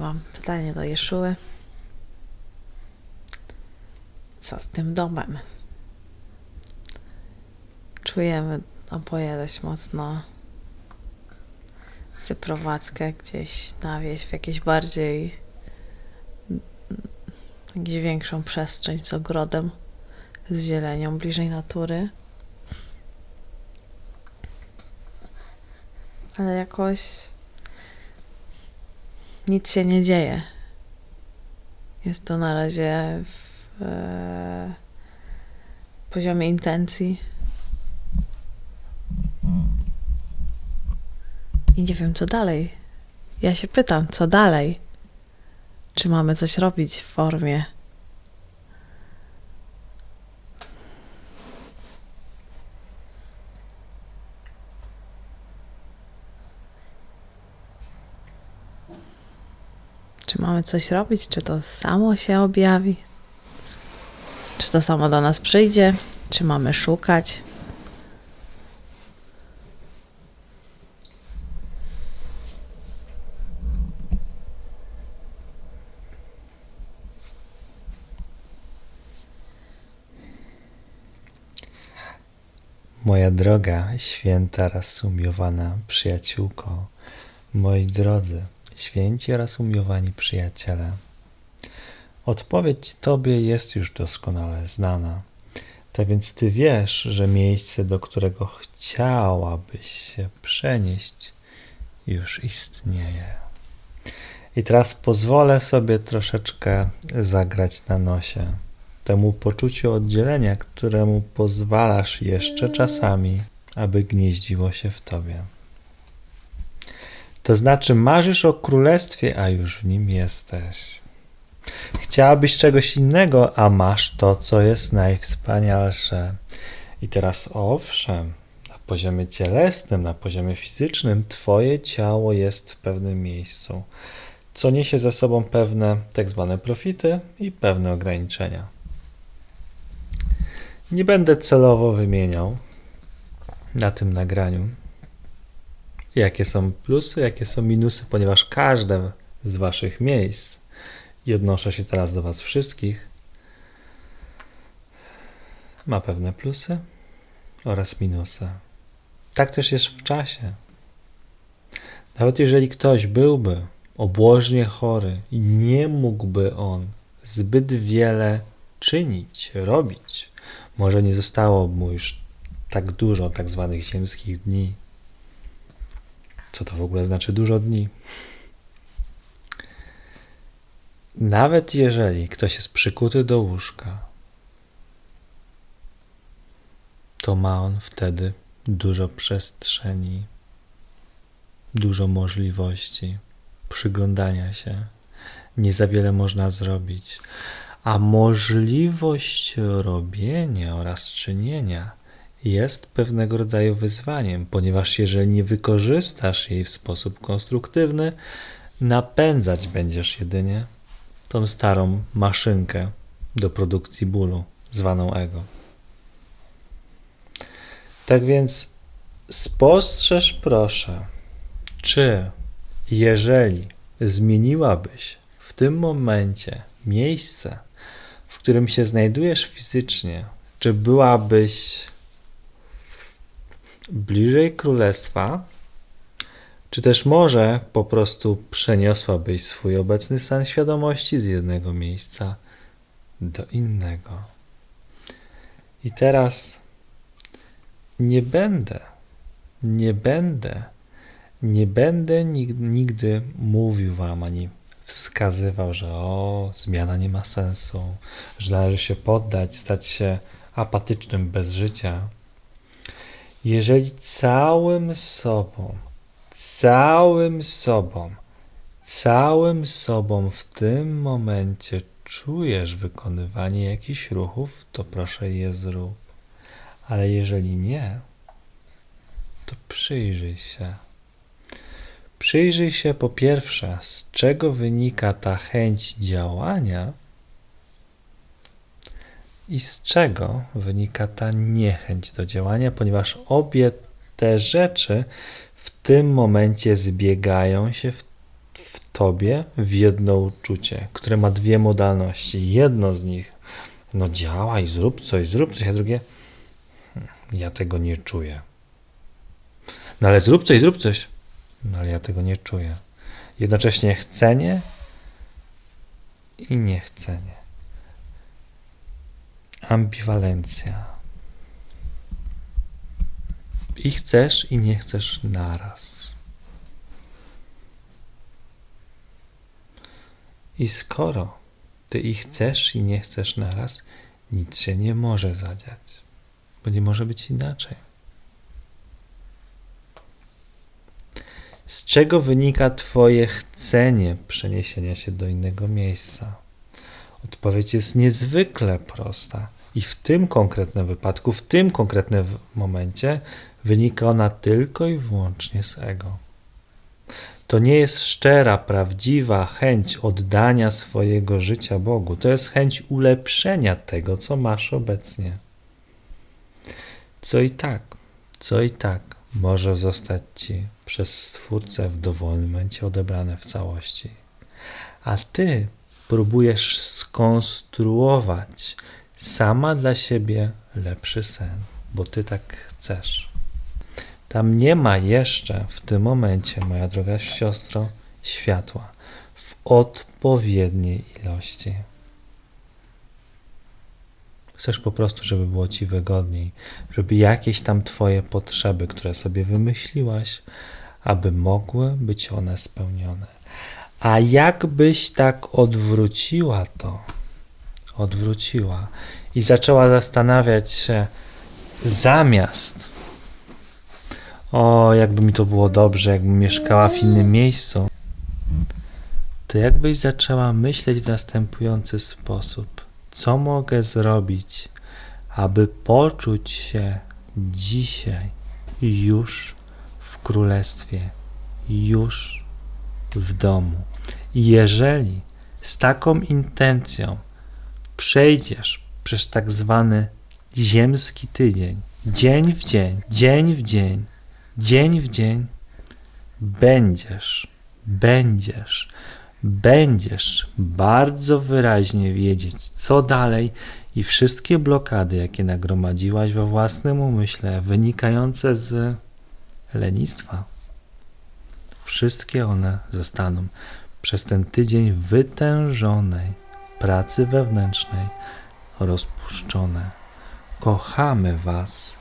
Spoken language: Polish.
mam pytanie do Jeszuły. Co z tym domem? Czujemy oboje dość mocno wyprowadzkę gdzieś na wieś, w jakieś bardziej jakąś większą przestrzeń z ogrodem, z zielenią, bliżej natury. Ale jakoś nic się nie dzieje. Jest to na razie w e, poziomie intencji. I nie wiem, co dalej. Ja się pytam, co dalej? Czy mamy coś robić w formie? Czy mamy coś robić? Czy to samo się objawi? Czy to samo do nas przyjdzie? Czy mamy szukać? Moja droga, święta raz umiowana przyjaciółko, moi drodzy, święci oraz umiłowani przyjaciele. Odpowiedź Tobie jest już doskonale znana. Tak więc Ty wiesz, że miejsce, do którego chciałabyś się przenieść, już istnieje. I teraz pozwolę sobie troszeczkę zagrać na nosie temu poczuciu oddzielenia, któremu pozwalasz jeszcze czasami, aby gnieździło się w Tobie. To znaczy, marzysz o królestwie, a już w nim jesteś. Chciałabyś czegoś innego, a masz to, co jest najwspanialsze. I teraz, owszem, na poziomie cielesnym, na poziomie fizycznym, Twoje ciało jest w pewnym miejscu, co niesie ze sobą pewne tak zwane profity i pewne ograniczenia. Nie będę celowo wymieniał na tym nagraniu jakie są plusy, jakie są minusy, ponieważ każde z Waszych miejsc, i odnoszę się teraz do Was wszystkich, ma pewne plusy oraz minusy. Tak też jest w czasie. Nawet jeżeli ktoś byłby obłożnie chory i nie mógłby on zbyt wiele czynić, robić, może nie zostało mu już tak dużo tak zwanych ziemskich dni, co to w ogóle znaczy dużo dni? Nawet jeżeli ktoś jest przykuty do łóżka, to ma on wtedy dużo przestrzeni, dużo możliwości przyglądania się. Nie za wiele można zrobić, a możliwość robienia oraz czynienia jest pewnego rodzaju wyzwaniem, ponieważ jeżeli nie wykorzystasz jej w sposób konstruktywny, napędzać będziesz jedynie tą starą maszynkę do produkcji bólu, zwaną ego. Tak więc spostrzeż proszę, czy jeżeli zmieniłabyś w tym momencie miejsce, w którym się znajdujesz fizycznie, czy byłabyś bliżej królestwa, czy też może po prostu przeniosłabyś swój obecny stan świadomości z jednego miejsca do innego. I teraz nie będę, nie będę, nie będę nigdy mówił wam ani wskazywał, że o, zmiana nie ma sensu, że należy się poddać, stać się apatycznym bez życia. Jeżeli całym sobą, całym sobą, całym sobą w tym momencie czujesz wykonywanie jakichś ruchów, to proszę je zrób. Ale jeżeli nie, to przyjrzyj się. Przyjrzyj się po pierwsze, z czego wynika ta chęć działania i z czego wynika ta niechęć do działania, ponieważ obie te rzeczy w tym momencie zbiegają się w, w tobie w jedno uczucie, które ma dwie modalności. Jedno z nich, no działaj, zrób coś, zrób coś, a drugie, hmm, ja tego nie czuję. No ale zrób coś, zrób coś. No ale ja tego nie czuję. Jednocześnie chcenie i niechcenie. Ambiwalencja. I chcesz, i nie chcesz naraz. I skoro ty i chcesz, i nie chcesz naraz, nic się nie może zadziać, bo nie może być inaczej. Z czego wynika Twoje chcenie przeniesienia się do innego miejsca? Odpowiedź jest niezwykle prosta. I w tym konkretnym wypadku, w tym konkretnym momencie wynika ona tylko i wyłącznie z ego. To nie jest szczera, prawdziwa chęć oddania swojego życia Bogu. To jest chęć ulepszenia tego, co masz obecnie. Co i tak, co i tak może zostać ci przez Stwórcę w dowolnym momencie odebrane w całości. A ty próbujesz skonstruować sama dla siebie lepszy sen, bo ty tak chcesz. Tam nie ma jeszcze w tym momencie, moja droga siostro, światła w odpowiedniej ilości. Chcesz po prostu, żeby było ci wygodniej, żeby jakieś tam twoje potrzeby, które sobie wymyśliłaś, aby mogły być one spełnione. A jakbyś tak odwróciła to, odwróciła i zaczęła zastanawiać się zamiast. O, jakby mi to było dobrze, jakbym mieszkała w innym miejscu, to jakbyś zaczęła myśleć w następujący sposób: co mogę zrobić, aby poczuć się dzisiaj już w królestwie, już w domu. Jeżeli z taką intencją przejdziesz przez tak zwany ziemski tydzień, dzień w dzień, dzień w dzień, dzień w dzień, będziesz, będziesz, będziesz bardzo wyraźnie wiedzieć, co dalej i wszystkie blokady, jakie nagromadziłaś we własnym umyśle, wynikające z lenistwa, wszystkie one zostaną przez ten tydzień wytężonej pracy wewnętrznej rozpuszczone. Kochamy Was